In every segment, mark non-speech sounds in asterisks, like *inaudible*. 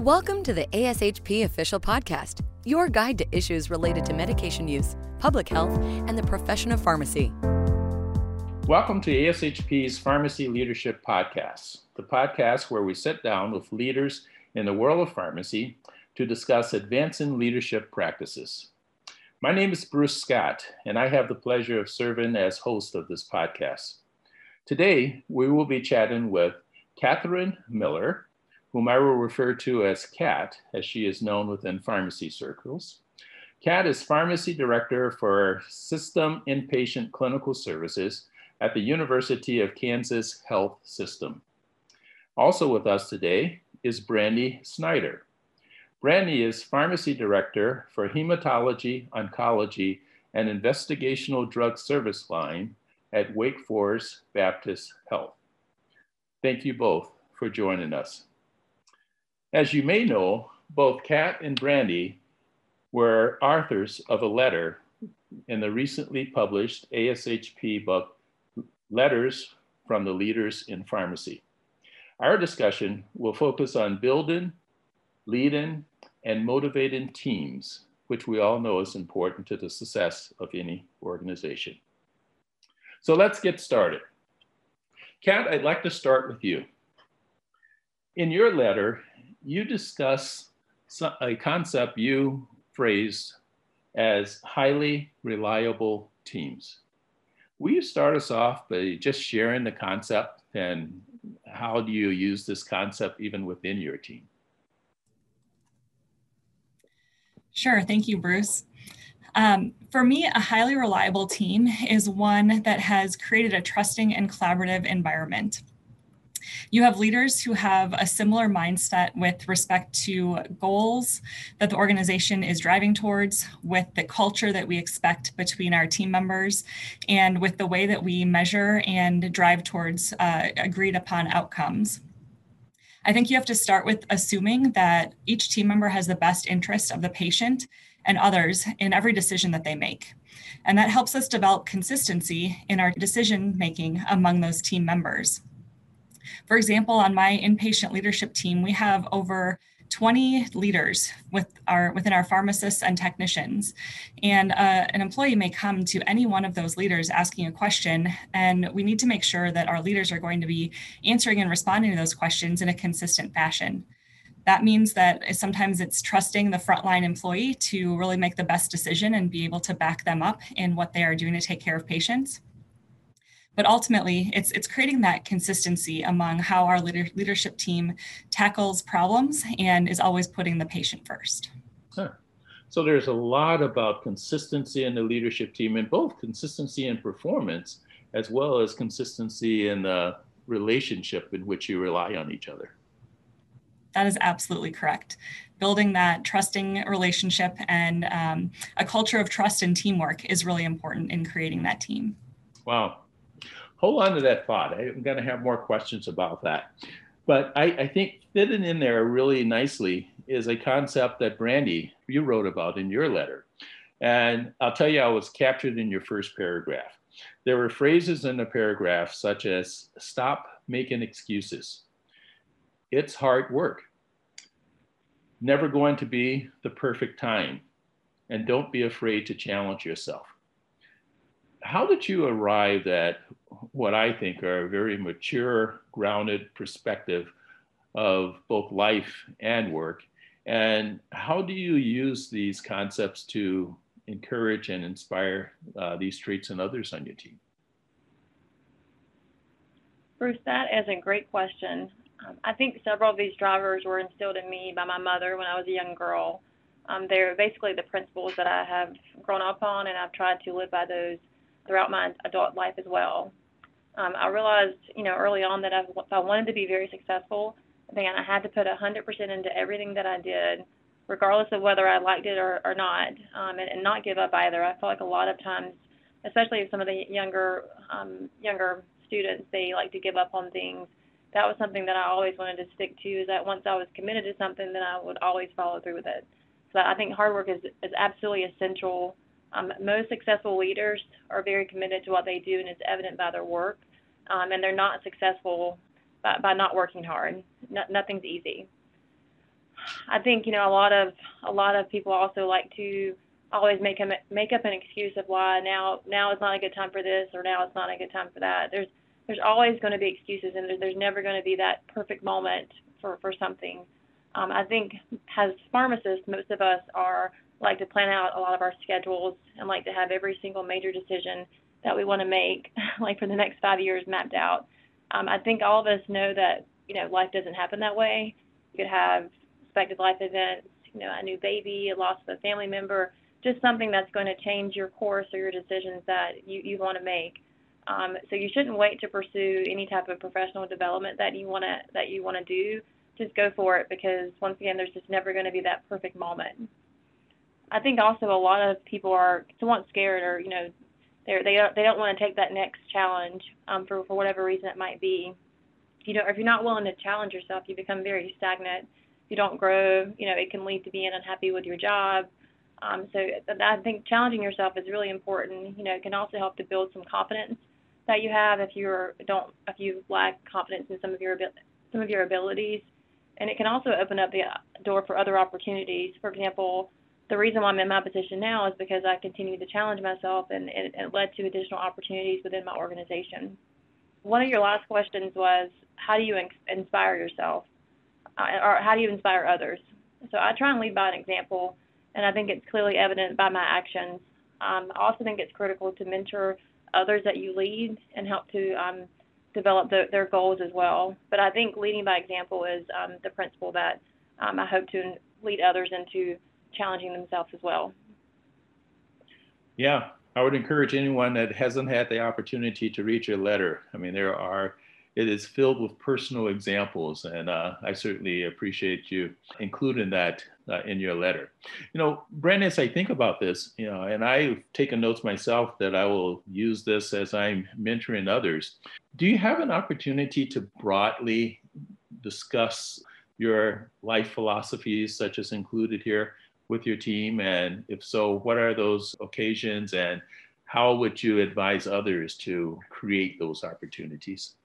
Welcome to the ASHP Official Podcast, your guide to issues related to medication use, public health, and the profession of pharmacy. Welcome to ASHP's Pharmacy Leadership Podcast, the podcast where we sit down with leaders in the world of pharmacy to discuss advancing leadership practices. My name is Bruce Scott, and I have the pleasure of serving as host of this podcast. Today, we will be chatting with Catherine Miller, whom I will refer to as Kat, as she is known within pharmacy circles. Kat is Pharmacy Director for System Inpatient Clinical Services at the University of Kansas Health System. Also with us today is Brandy Snyder. Brandy is Pharmacy Director for Hematology, Oncology, and Investigational Drug Service Line at Wake Forest Baptist Health. Thank you both for joining us. As you may know, both Kat and Brandy were authors of a letter in the recently published ASHP book, Letters from the Leaders in Pharmacy. Our discussion will focus on building, leading, and motivating teams, which we all know is important to the success of any organization. So let's get started. Kat, I'd like to start with you. In your letter, you discuss a concept you phrased as highly reliable teams. Will you start us off by just sharing the concept and how do you use this concept even within your team? Sure, thank you, Bruce. Um, for me, a highly reliable team is one that has created a trusting and collaborative environment. You have leaders who have a similar mindset with respect to goals that the organization is driving towards, with the culture that we expect between our team members, and with the way that we measure and drive towards uh, agreed upon outcomes. I think you have to start with assuming that each team member has the best interest of the patient and others in every decision that they make. And that helps us develop consistency in our decision making among those team members. For example, on my inpatient leadership team, we have over 20 leaders with our within our pharmacists and technicians. And uh, an employee may come to any one of those leaders asking a question and we need to make sure that our leaders are going to be answering and responding to those questions in a consistent fashion. That means that sometimes it's trusting the frontline employee to really make the best decision and be able to back them up in what they are doing to take care of patients but ultimately it's it's creating that consistency among how our leader, leadership team tackles problems and is always putting the patient first. So there's a lot about consistency in the leadership team and both consistency in performance as well as consistency in the relationship in which you rely on each other. That is absolutely correct. Building that trusting relationship and um, a culture of trust and teamwork is really important in creating that team. Wow hold on to that thought. I'm going to have more questions about that. But I, I, think fitting in there really nicely is a concept that Brandy, you wrote about in your letter. And I'll tell you, I was captured in your first paragraph. There were phrases in the paragraph such as stop making excuses. It's hard work. Never going to be the perfect time. And don't be afraid to challenge yourself how did you arrive at what I think are a very mature, grounded perspective of both life and work? And how do you use these concepts to encourage and inspire uh, these traits in others on your team? Bruce, that is a great question. Um, I think several of these drivers were instilled in me by my mother when I was a young girl. Um, they're basically the principles that I have grown up on, and I've tried to live by those throughout my adult life as well. Um, I realized, you know, early on that if I wanted to be very successful, then I had to put 100% into everything that I did, regardless of whether I liked it or, or not, um, and, and not give up either. I feel like a lot of times, especially some of the younger um, younger students, they like to give up on things. That was something that I always wanted to stick to. Is that once I was committed to something, then I would always follow through with it. So I think hard work is is absolutely essential um, most successful leaders are very committed to what they do, and it's evident by their work. Um, and they're not successful by, by not working hard. No, nothing's easy. I think you know a lot of a lot of people also like to always make a, make up an excuse of why now now is not a good time for this or now it's not a good time for that. There's there's always going to be excuses and there's, never going to be that perfect moment for for something. Um, I think as pharmacists, most of us are like to plan out a lot of our schedules and like to have every single major decision that we want to make, *laughs* like for the next five years, mapped out. Um, I think all of us know that you know life doesn't happen that way. You could have expected life events, you know, a new baby, a loss of a family member, just something that's going to change your course or your decisions that you, you want to make. Um, so you shouldn't wait to pursue any type of professional development that you want to that you want to do. Just go for it because once again, there's just never going to be that perfect moment. I think also a lot of people are somewhat scared or you know they're, they don't they don't want to take that next challenge um, for for whatever reason it might be. You know, if you're not willing to challenge yourself, you become very stagnant. You don't grow. You know, it can lead to being unhappy with your job. Um, so I think challenging yourself is really important. You know, it can also help to build some confidence that you have if you don't if you lack confidence in some of your some of your abilities, and it can also open up the door for other opportunities. For example, the reason why I'm in my position now is because I continue to challenge myself, and it, it led to additional opportunities within my organization. One of your last questions was, how do you inspire yourself, uh, or how do you inspire others? So I try and lead by an example, and I think it's clearly evident by my actions. Um, I also think it's critical to mentor others that you lead and help to um, develop the, their goals as well. But I think leading by example is um, the principle that um, I hope to lead others into challenging themselves as well. Yeah, I would encourage anyone that hasn't had the opportunity to read your letter. I mean, there are, it is filled with personal examples, and uh, I certainly appreciate you including that uh, in your letter. You know, Brandon, as I think about this, you know, and I've taken notes myself that I will use this as I'm mentoring others. Do you have an opportunity to broadly discuss your life philosophies, such as included here, with your team? And if so, what are those occasions and how would you advise others to create those opportunities?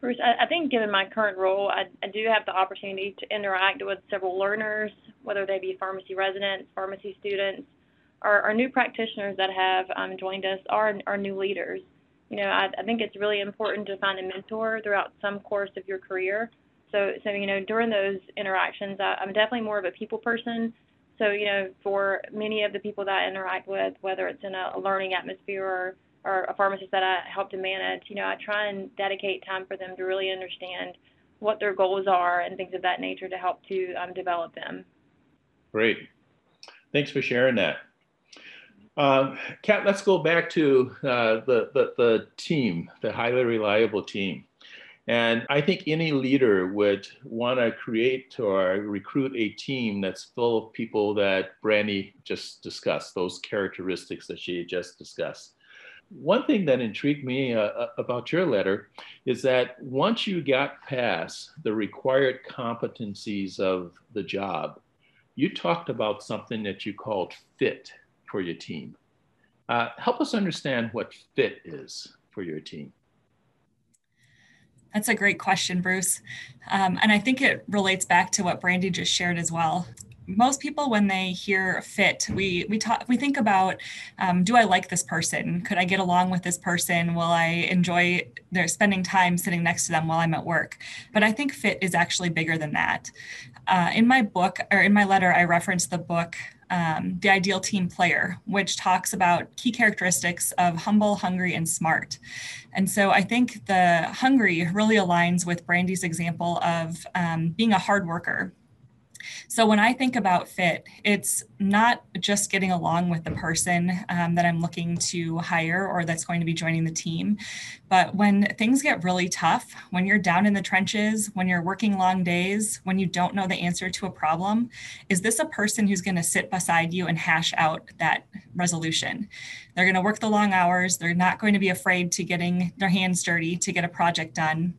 Bruce, I, think given my current role, I, I, do have the opportunity to interact with several learners, whether they be pharmacy residents, pharmacy students, or, or new practitioners that have um, joined us, or, or new leaders. You know, I, I think it's really important to find a mentor throughout some course of your career so, so you know, during those interactions, I, I'm definitely more of a people person. So, you know, for many of the people that I interact with, whether it's in a, learning atmosphere or, or a pharmacist that I help to manage, you know, I try and dedicate time for them to really understand what their goals are and things of that nature to help to um, develop them. Great. Thanks for sharing that. Um, Kat, let's go back to uh, the, the, the team, the highly reliable team. And I think any leader would want to create or recruit a team that's full of people that Brandy just discussed, those characteristics that she just discussed. One thing that intrigued me uh, uh, about your letter is that once you got past the required competencies of the job, you talked about something that you called fit for your team. Uh, help us understand what fit is for your team. That's a great question, Bruce. Um, and I think it relates back to what Brandy just shared as well. Most people, when they hear fit, we we talk we think about, um, do I like this person? Could I get along with this person? Will I enjoy their spending time sitting next to them while I'm at work? But I think fit is actually bigger than that. Uh, in my book or in my letter, I reference the book um, The Ideal Team Player, which talks about key characteristics of humble, hungry, and smart. And so I think the hungry really aligns with Brandy's example of um, being a hard worker so when I think about fit, it's not just getting along with the person um, that I'm looking to hire or that's going to be joining the team, but when things get really tough, when you're down in the trenches, when you're working long days, when you don't know the answer to a problem, is this a person who's going to sit beside you and hash out that resolution? They're going to work the long hours. They're not going to be afraid to getting their hands dirty to get a project done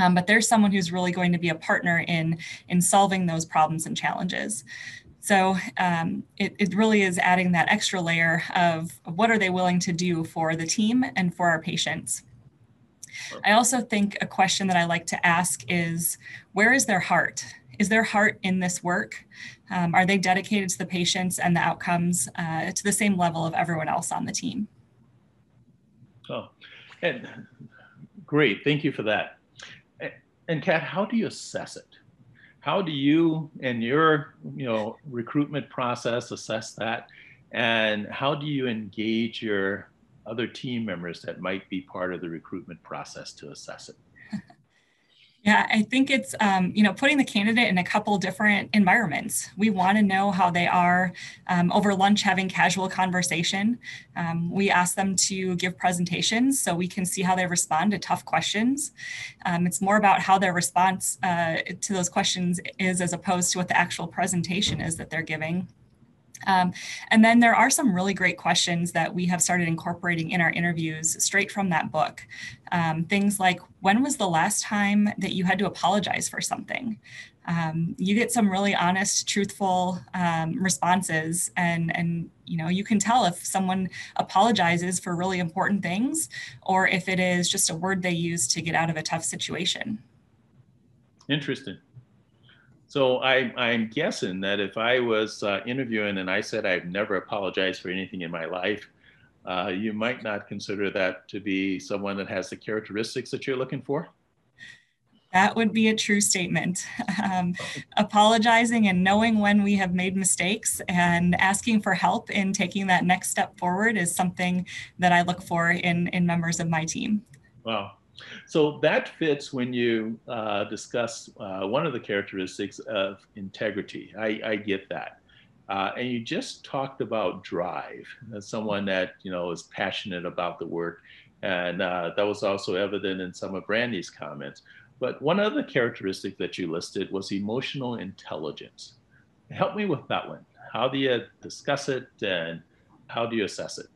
um, but there's someone who's really going to be a partner in in solving those problems and challenges so um, it, it really is adding that extra layer of what are they willing to do for the team and for our patients I also think a question that I like to ask is where is their heart? is their heart in this work? Um, are they dedicated to the patients and the outcomes uh, to the same level of everyone else on the team? Oh, and great. Thank you for that. And Kat, how do you assess it? How do you and your you know recruitment process assess that? And how do you engage your other team members that might be part of the recruitment process to assess it? Yeah, I think it's um, you know putting the candidate in a couple different environments. We want to know how they are um, over lunch having casual conversation. Um, we ask them to give presentations so we can see how they respond to tough questions. Um, it's more about how their response uh, to those questions is as opposed to what the actual presentation is that they're giving. Um, and then there are some really great questions that we have started incorporating in our interviews straight from that book. Um, things like, when was the last time that you had to apologize for something? Um, you get some really honest, truthful um, responses, and and you know you can tell if someone apologizes for really important things, or if it is just a word they use to get out of a tough situation. Interesting. So I, I'm guessing that if I was uh, interviewing and I said I've never apologized for anything in my life, uh, you might not consider that to be someone that has the characteristics that you're looking for. That would be a true statement. *laughs* Um, apologizing and knowing when we have made mistakes and asking for help in taking that next step forward is something that I look for in, in members of my team. Wow. So that fits when you uh, discuss uh, one of the characteristics of integrity. I, I get that. Uh, and you just talked about drive, as someone that you know is passionate about the work, and uh, that was also evident in some of Brandy's comments. But one other characteristic that you listed was emotional intelligence. Help me with that one. How do you discuss it, and how do you assess it?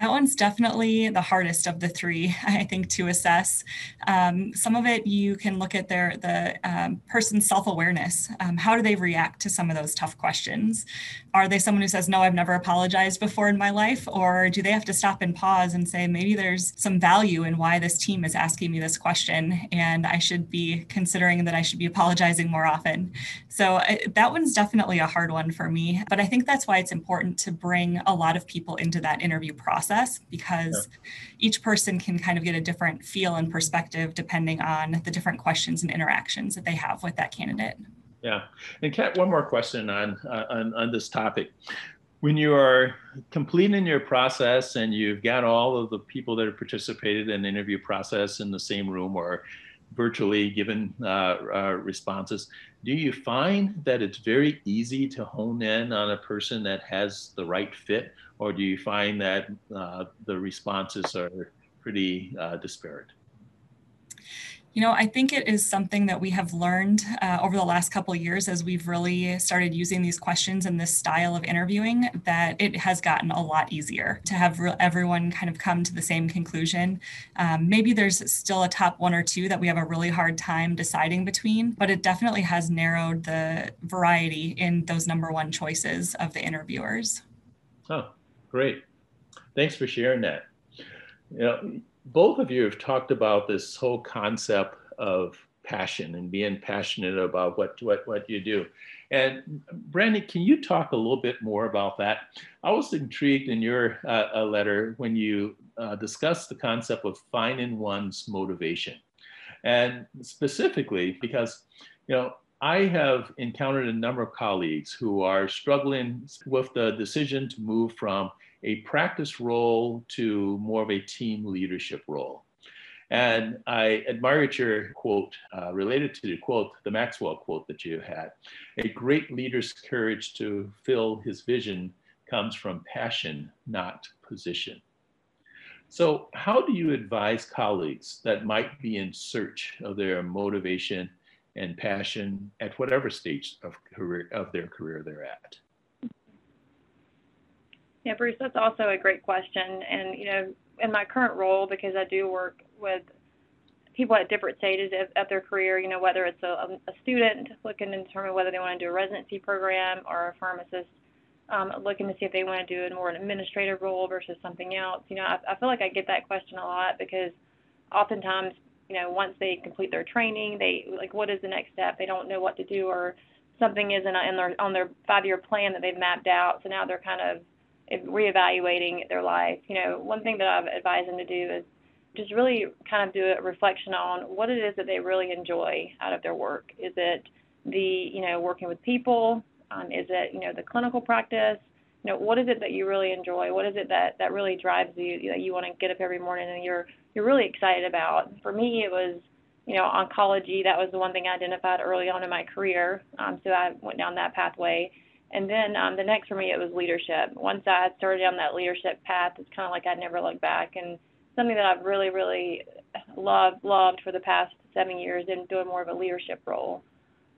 That one's definitely the hardest of the three, *laughs* I think, to assess. Um, some of it you can look at their the um, person's self-awareness. Um, how do they react to some of those tough questions? Are they someone who says, "No, I've never apologized before in my life," or do they have to stop and pause and say, "Maybe there's some value in why this team is asking me this question, and I should be considering that I should be apologizing more often." So uh, that one's definitely a hard one for me, but I think that's why it's important to bring a lot of people into that interview process process because yeah. each person can kind of get a different feel and perspective depending on the different questions and interactions that they have with that candidate. Yeah. And Kat, one more question on, uh, on, on this topic. When you are completing your process and you've got all of the people that have participated in the interview process in the same room or virtually given uh, uh, responses, do you find that it's very easy to hone in on a person that has the right fit, or do you find that uh, the responses are pretty uh, disparate? You know, I think it is something that we have learned uh, over the last couple of years as we've really started using these questions and this style of interviewing that it has gotten a lot easier to have re- everyone kind of come to the same conclusion. Um, maybe there's still a top one or two that we have a really hard time deciding between, but it definitely has narrowed the variety in those number one choices of the interviewers. Oh, great. Thanks for sharing that. You know, both of you have talked about this whole concept of passion and being passionate about what, what, what you do. And Brandy, can you talk a little bit more about that? I was intrigued in your uh, letter when you uh, discussed the concept of finding one's motivation. And specifically because, you know, I have encountered a number of colleagues who are struggling with the decision to move from a practice role to more of a team leadership role. And I admired your quote uh, related to the quote, the Maxwell quote that you had. A great leader's courage to fill his vision comes from passion, not position. So, how do you advise colleagues that might be in search of their motivation and passion at whatever stage of, career, of their career they're at? Yeah, Bruce, that's also a great question. And, you know, in my current role, because I do work with people at different stages of, of their career, you know, whether it's a, a, student looking to determine whether they want to do a residency program or a pharmacist um, looking to see if they want to do a more an administrative role versus something else. You know, I, I feel like I get that question a lot because oftentimes you know, once they complete their training, they like what is the next step? They don't know what to do or something isn't in their on their five-year plan that they've mapped out. So now they're kind of reevaluating their life. You know, one thing that I've advised them to do is just really kind of do a reflection on what it is that they really enjoy out of their work. Is it the you know working with people? Um, is it you know the clinical practice? You know, what is it that you really enjoy? What is it that that really drives you that you want to get up every morning and you're you're really excited about? For me, it was you know oncology. That was the one thing I identified early on in my career. Um, so I went down that pathway. And then um, the next for me, it was leadership. Once I started on that leadership path, it's kind of like I never looked back, and something that I've really, really loved loved for the past seven years in doing more of a leadership role.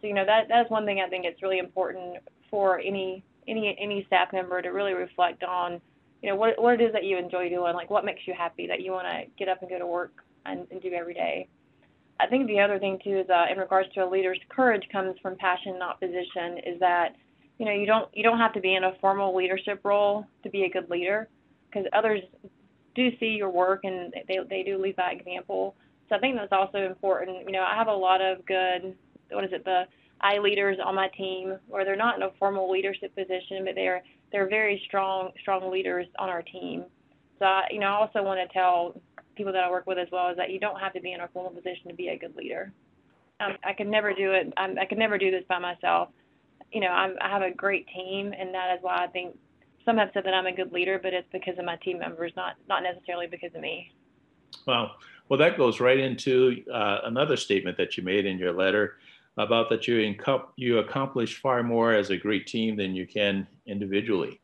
So you know that that is one thing I think it's really important for any any any staff member to really reflect on, you know, what what it is that you enjoy doing, like what makes you happy that you want to get up and go to work and, and do every day. I think the other thing too is uh, in regards to a leader's courage comes from passion, not position. Is that you know you don't you don't have to be in a formal leadership role to be a good leader because others do see your work and they they do lead by example. So I think that's also important. You know, I have a lot of good what is it the I leaders on my team where they're not in a formal leadership position, but they're they're very strong strong leaders on our team. So I, you know, I also want to tell people that I work with as well is that you don't have to be in a formal position to be a good leader. Um, I could never do it. I'm, I could never do this by myself. You know, I'm, I have a great team, and that is why I think some have said that I'm a good leader, but it's because of my team members, not not necessarily because of me. Wow. Well, that goes right into uh, another statement that you made in your letter about that you, you accomplish far more as a great team than you can individually.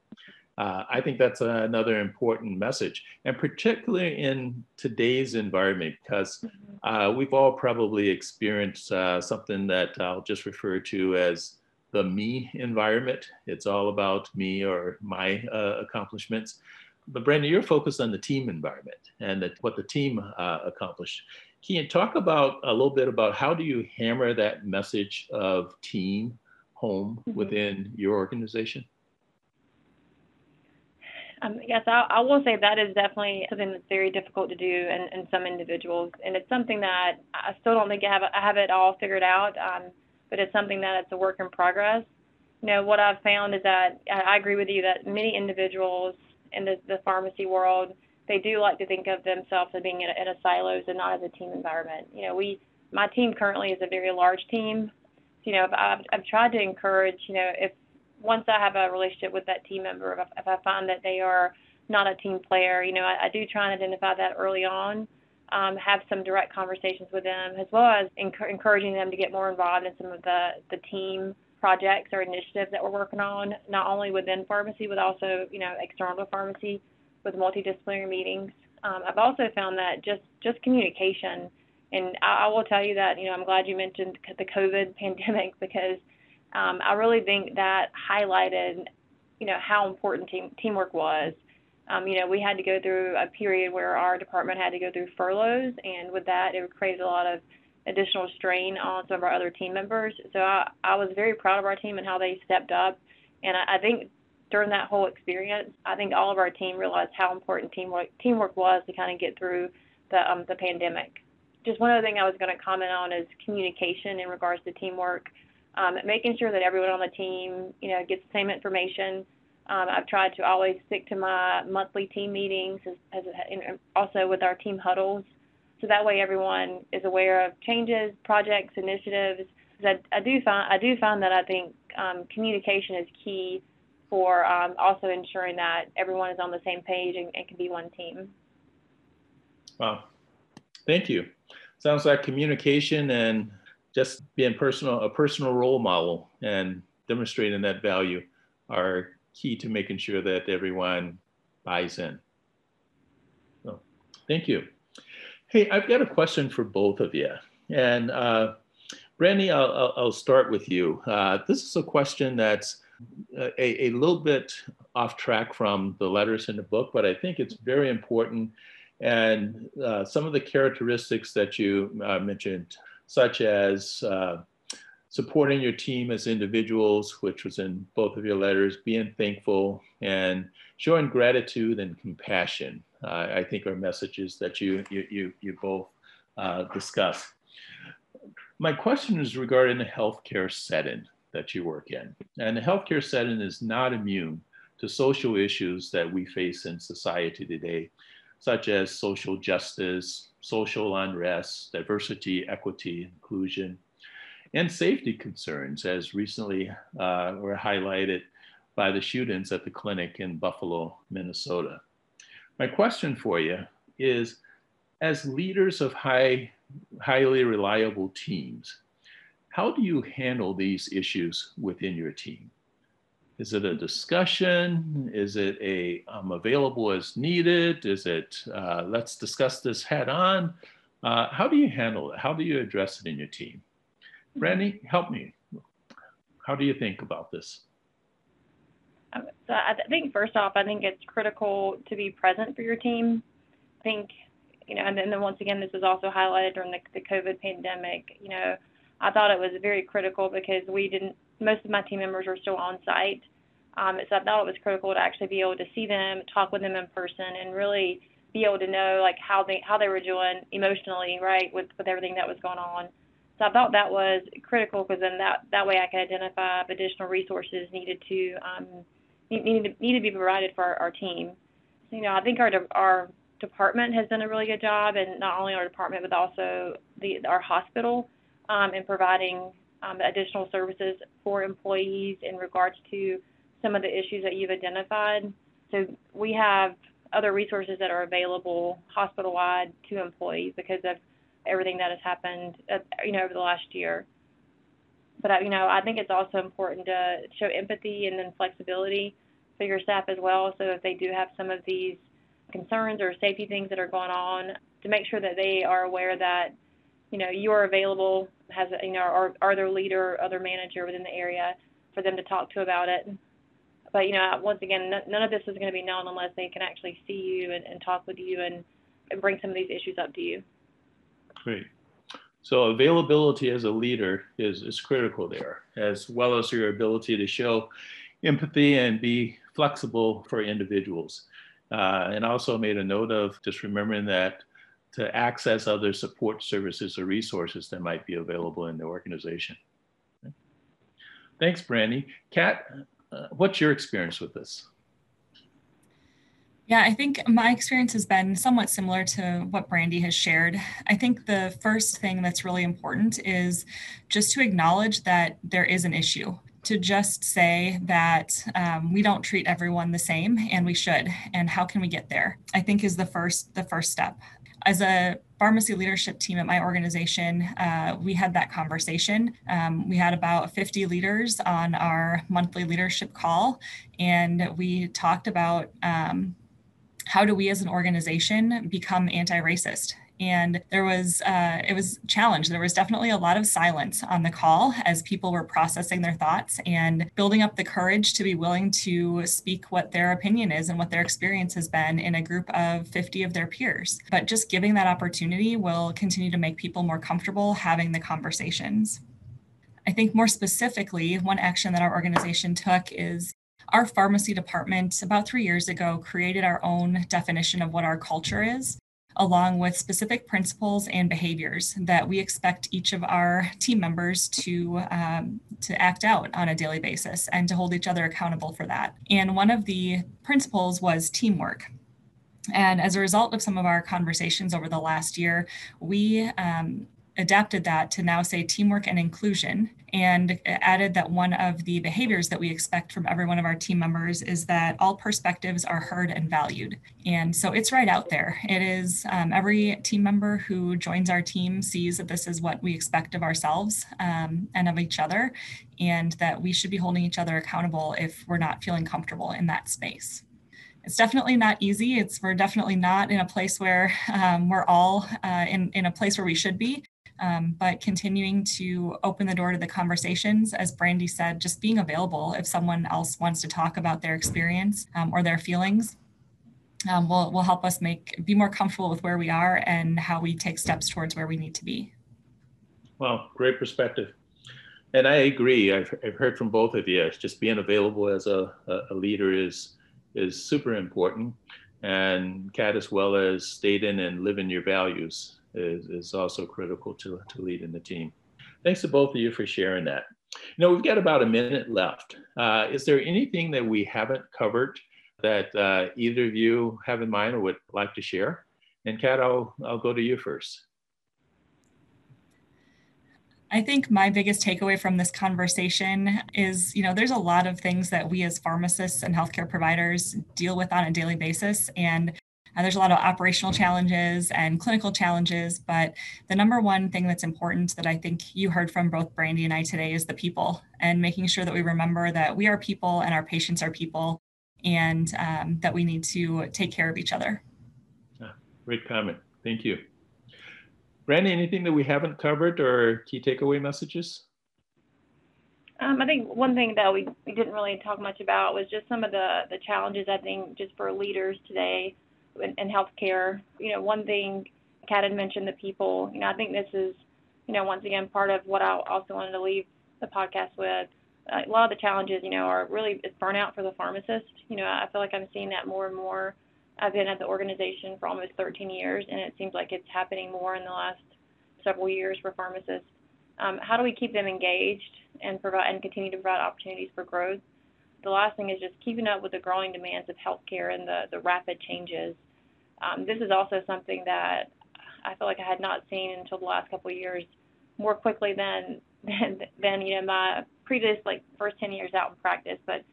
Uh, I think that's another important message, and particularly in today's environment, because mm-hmm. uh, we've all probably experienced uh, something that I'll just refer to as the me environment. It's all about me or my uh, accomplishments. But Brandon, you're focused on the team environment and that, what the team uh, accomplished. Can you talk about a little bit about how do you hammer that message of team home mm-hmm. within your organization? Um, yes, I, I, will say that is definitely something that's very difficult to do in, in, some individuals, and it's something that I still don't think I have, I have it all figured out. Um, but it's something that it's a work in progress. You know, what I've found is that I agree with you that many individuals in the, the pharmacy world they do like to think of themselves as being in a, in a silos and not as a team environment. You know, we my team currently is a very large team. You know, I've, I've tried to encourage, you know, if once I have a relationship with that team member, if, if I find that they are not a team player, you know, I, I do try and identify that early on, um, have some direct conversations with them, as well as enc- encouraging them to get more involved in some of the, the team projects or initiatives that we're working on, not only within pharmacy, but also, you know, external to pharmacy with multidisciplinary meetings. Um, I've also found that just just communication, and I, I, will tell you that you know I'm glad you mentioned the COVID *laughs* pandemic because um, I really think that highlighted you know how important team, teamwork was. Um, you know, we had to go through a period where our department had to go through furloughs, and with that, it created a lot of additional strain on some of our other team members. So I, I was very proud of our team and how they stepped up. And I, I think during that whole experience, I think all of our team realized how important teamwork teamwork was to kind of get through the um, the pandemic. Just one other thing I was going to comment on is communication in regards to teamwork, um, making sure that everyone on the team, you know, gets the same information. Um, I've tried to always stick to my monthly team meetings, as, as and also with our team huddles, so that way everyone is aware of changes, projects, initiatives. I, I do find I do find that I think um, communication is key for um, also ensuring that everyone is on the same page and, and can be one team. Wow, thank you. Sounds like communication and just being personal, a personal role model and demonstrating that value are key to making sure that everyone buys in. So, thank you. Hey, I've got a question for both of you. And uh, Brandy, I'll, I'll, start with you. Uh, this is a question that's a, a little bit off track from the letters in the book, but I think it's very important. And uh, some of the characteristics that you uh, mentioned, such as uh, supporting your team as individuals, which was in both of your letters, being thankful, and showing gratitude and compassion, uh, I think are messages that you, you, you, you both uh, discuss. My question is regarding the healthcare setting that you work in. And the healthcare setting is not immune to social issues that we face in society today, such as social justice, social unrest, diversity, equity, inclusion, and safety concerns, as recently uh, were highlighted by the shootings at the clinic in Buffalo, Minnesota. My question for you is as leaders of high, highly reliable teams, how do you handle these issues within your team? Is it a discussion? Is it a I'm available as needed? Is it uh, let's discuss this head on? Uh, how do you handle it? How do you address it in your team? Brandy, help me. How do you think about this? Um, so I think first off, I think it's critical to be present for your team. I think, you know, and then, once again, this was also highlighted during the, the COVID pandemic. You know, I thought it was very critical because we didn't. Most of my team members are still on site, um, so I thought it was critical to actually be able to see them, talk with them in person, and really be able to know like how they how they were doing emotionally, right, with with everything that was going on. So I thought that was critical because then that that way I could identify additional resources needed to um, need, to, need to be provided for our, our team. So, you know, I think our our department has done a really good job, and not only our department but also the our hospital um, in providing um, additional services for employees in regards to some of the issues that you've identified. So we have other resources that are available hospital-wide to employees because of everything that has happened, uh, you know, over the last year. But uh, you know, I think it's also important to show empathy and then flexibility for your staff as well. So if they do have some of these concerns or safety things that are going on, to make sure that they are aware that you know you are available, has you know, or are their leader, or other manager within the area for them to talk to about it. But you know, once again, none of this is going to be known unless they can actually see you and, and talk with you and, and bring some of these issues up to you. Great. So availability as a leader is, is critical there, as well as your ability to show empathy and be flexible for individuals. Uh, and also made a note of just remembering that to access other support services or resources that might be available in the organization. Okay. Thanks, Brandy. Kat, uh, what's your experience with this? Yeah, I think my experience has been somewhat similar to what Brandy has shared. I think the first thing that's really important is just to acknowledge that there is an issue. To just say that um, we don't treat everyone the same, and we should, and how can we get there? I think is the first the first step. As a pharmacy leadership team at my organization, uh, we had that conversation. Um, we had about 50 leaders on our monthly leadership call, and we talked about um, how do we as an organization become anti-racist? And there was uh, it was challenged there was definitely a lot of silence on the call as people were processing their thoughts and building up the courage to be willing to speak what their opinion is and what their experience has been in a group of 50 of their peers. But just giving that opportunity will continue to make people more comfortable having the conversations. I think more specifically, one action that our organization took is our pharmacy department, about three years ago, created our own definition of what our culture is, along with specific principles and behaviors that we expect each of our team members to, um, to act out on a daily basis and to hold each other accountable for that. And one of the principles was teamwork. And as a result of some of our conversations over the last year, we um, adapted that to now say teamwork and inclusion and added that one of the behaviors that we expect from every one of our team members is that all perspectives are heard and valued. And so it's right out there. It is um, every team member who joins our team sees that this is what we expect of ourselves um, and of each other, and that we should be holding each other accountable if we're not feeling comfortable in that space it's definitely not easy. It's we're definitely not in a place where um, we're all uh, in in a place where we should be um, but continuing to open the door to the conversations, as Brandy said, just being available if someone else wants to talk about their experience um, or their feelings. Um, will, will help us make be more comfortable with where we are and how we take steps towards where we need to be. Well, great perspective. And I agree. I've, I've heard from both of you. Just being available as a, a leader is is super important, and Kat as well as stating and living your values is, is also critical to, to leading the team. Thanks to both of you for sharing that. You know, we've got about a minute left. Uh, is there anything that we haven't covered that uh, either of you have in mind or would like to share? And Kat, I'll, I'll go to you first. I think my biggest takeaway from this conversation is, you know, there's a lot of things that we as pharmacists and healthcare providers deal with on a daily basis. And uh, there's a lot of operational challenges and clinical challenges, but the number one thing that's important that I think you heard from both Brandy and I today is the people and making sure that we remember that we are people and our patients are people and um, that we need to take care of each other. Yeah, great comment. Thank you. Brandy, anything that we haven't covered or key takeaway messages? Um, I think one thing that we, we didn't really talk much about was just some of the, the challenges, I think, just for leaders today in, healthcare. You know, one thing Kat had mentioned the people. You know, I think this is, you know, once again, part of what I also wanted to leave the podcast with. Uh, a lot of the challenges, you know, are really burnout for the pharmacist. You know, I feel like I'm seeing that more and more I've been at the organization for almost 13 years, and it seems like it's happening more in the last several years for pharmacists. Um, how do we keep them engaged and provide and continue to provide opportunities for growth? The last thing is just keeping up with the growing demands of healthcare and the, the rapid changes. Um, this is also something that I feel like I had not seen until the last couple of years more quickly than *laughs* than, than you know my previous like first 10 years out in practice, but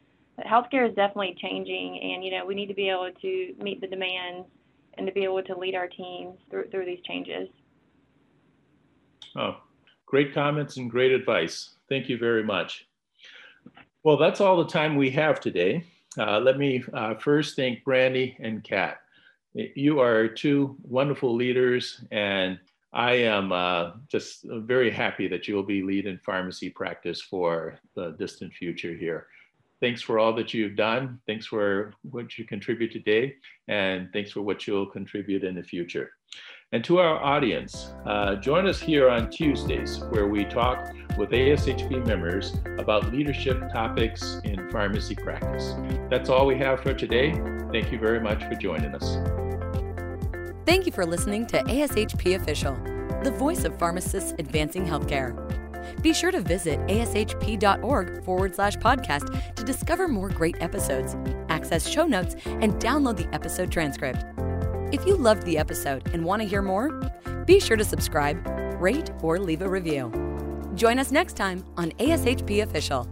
healthcare is definitely changing, and you know we need to be able to meet the demands and to be able to lead our teams through, through these changes. Oh, great comments and great advice. Thank you very much. Well, that's all the time we have today. Uh, let me uh, first thank Brandy and Kat. You are two wonderful leaders, and I am uh, just very happy that you will be leading pharmacy practice for the distant future here. Thanks for all that you've done. Thanks for what you contribute today, and thanks for what you'll contribute in the future. And to our audience, uh, join us here on Tuesdays where we talk with ASHP members about leadership topics in pharmacy practice. That's all we have for today. Thank you very much for joining us. Thank you for listening to ASHP Official, the voice of pharmacists advancing healthcare. Be sure to visit ashp.org forward slash podcast to discover more great episodes, access show notes, and download the episode transcript. If you loved the episode and want to hear more, be sure to subscribe, rate, or leave a review. Join us next time on ASHP Official.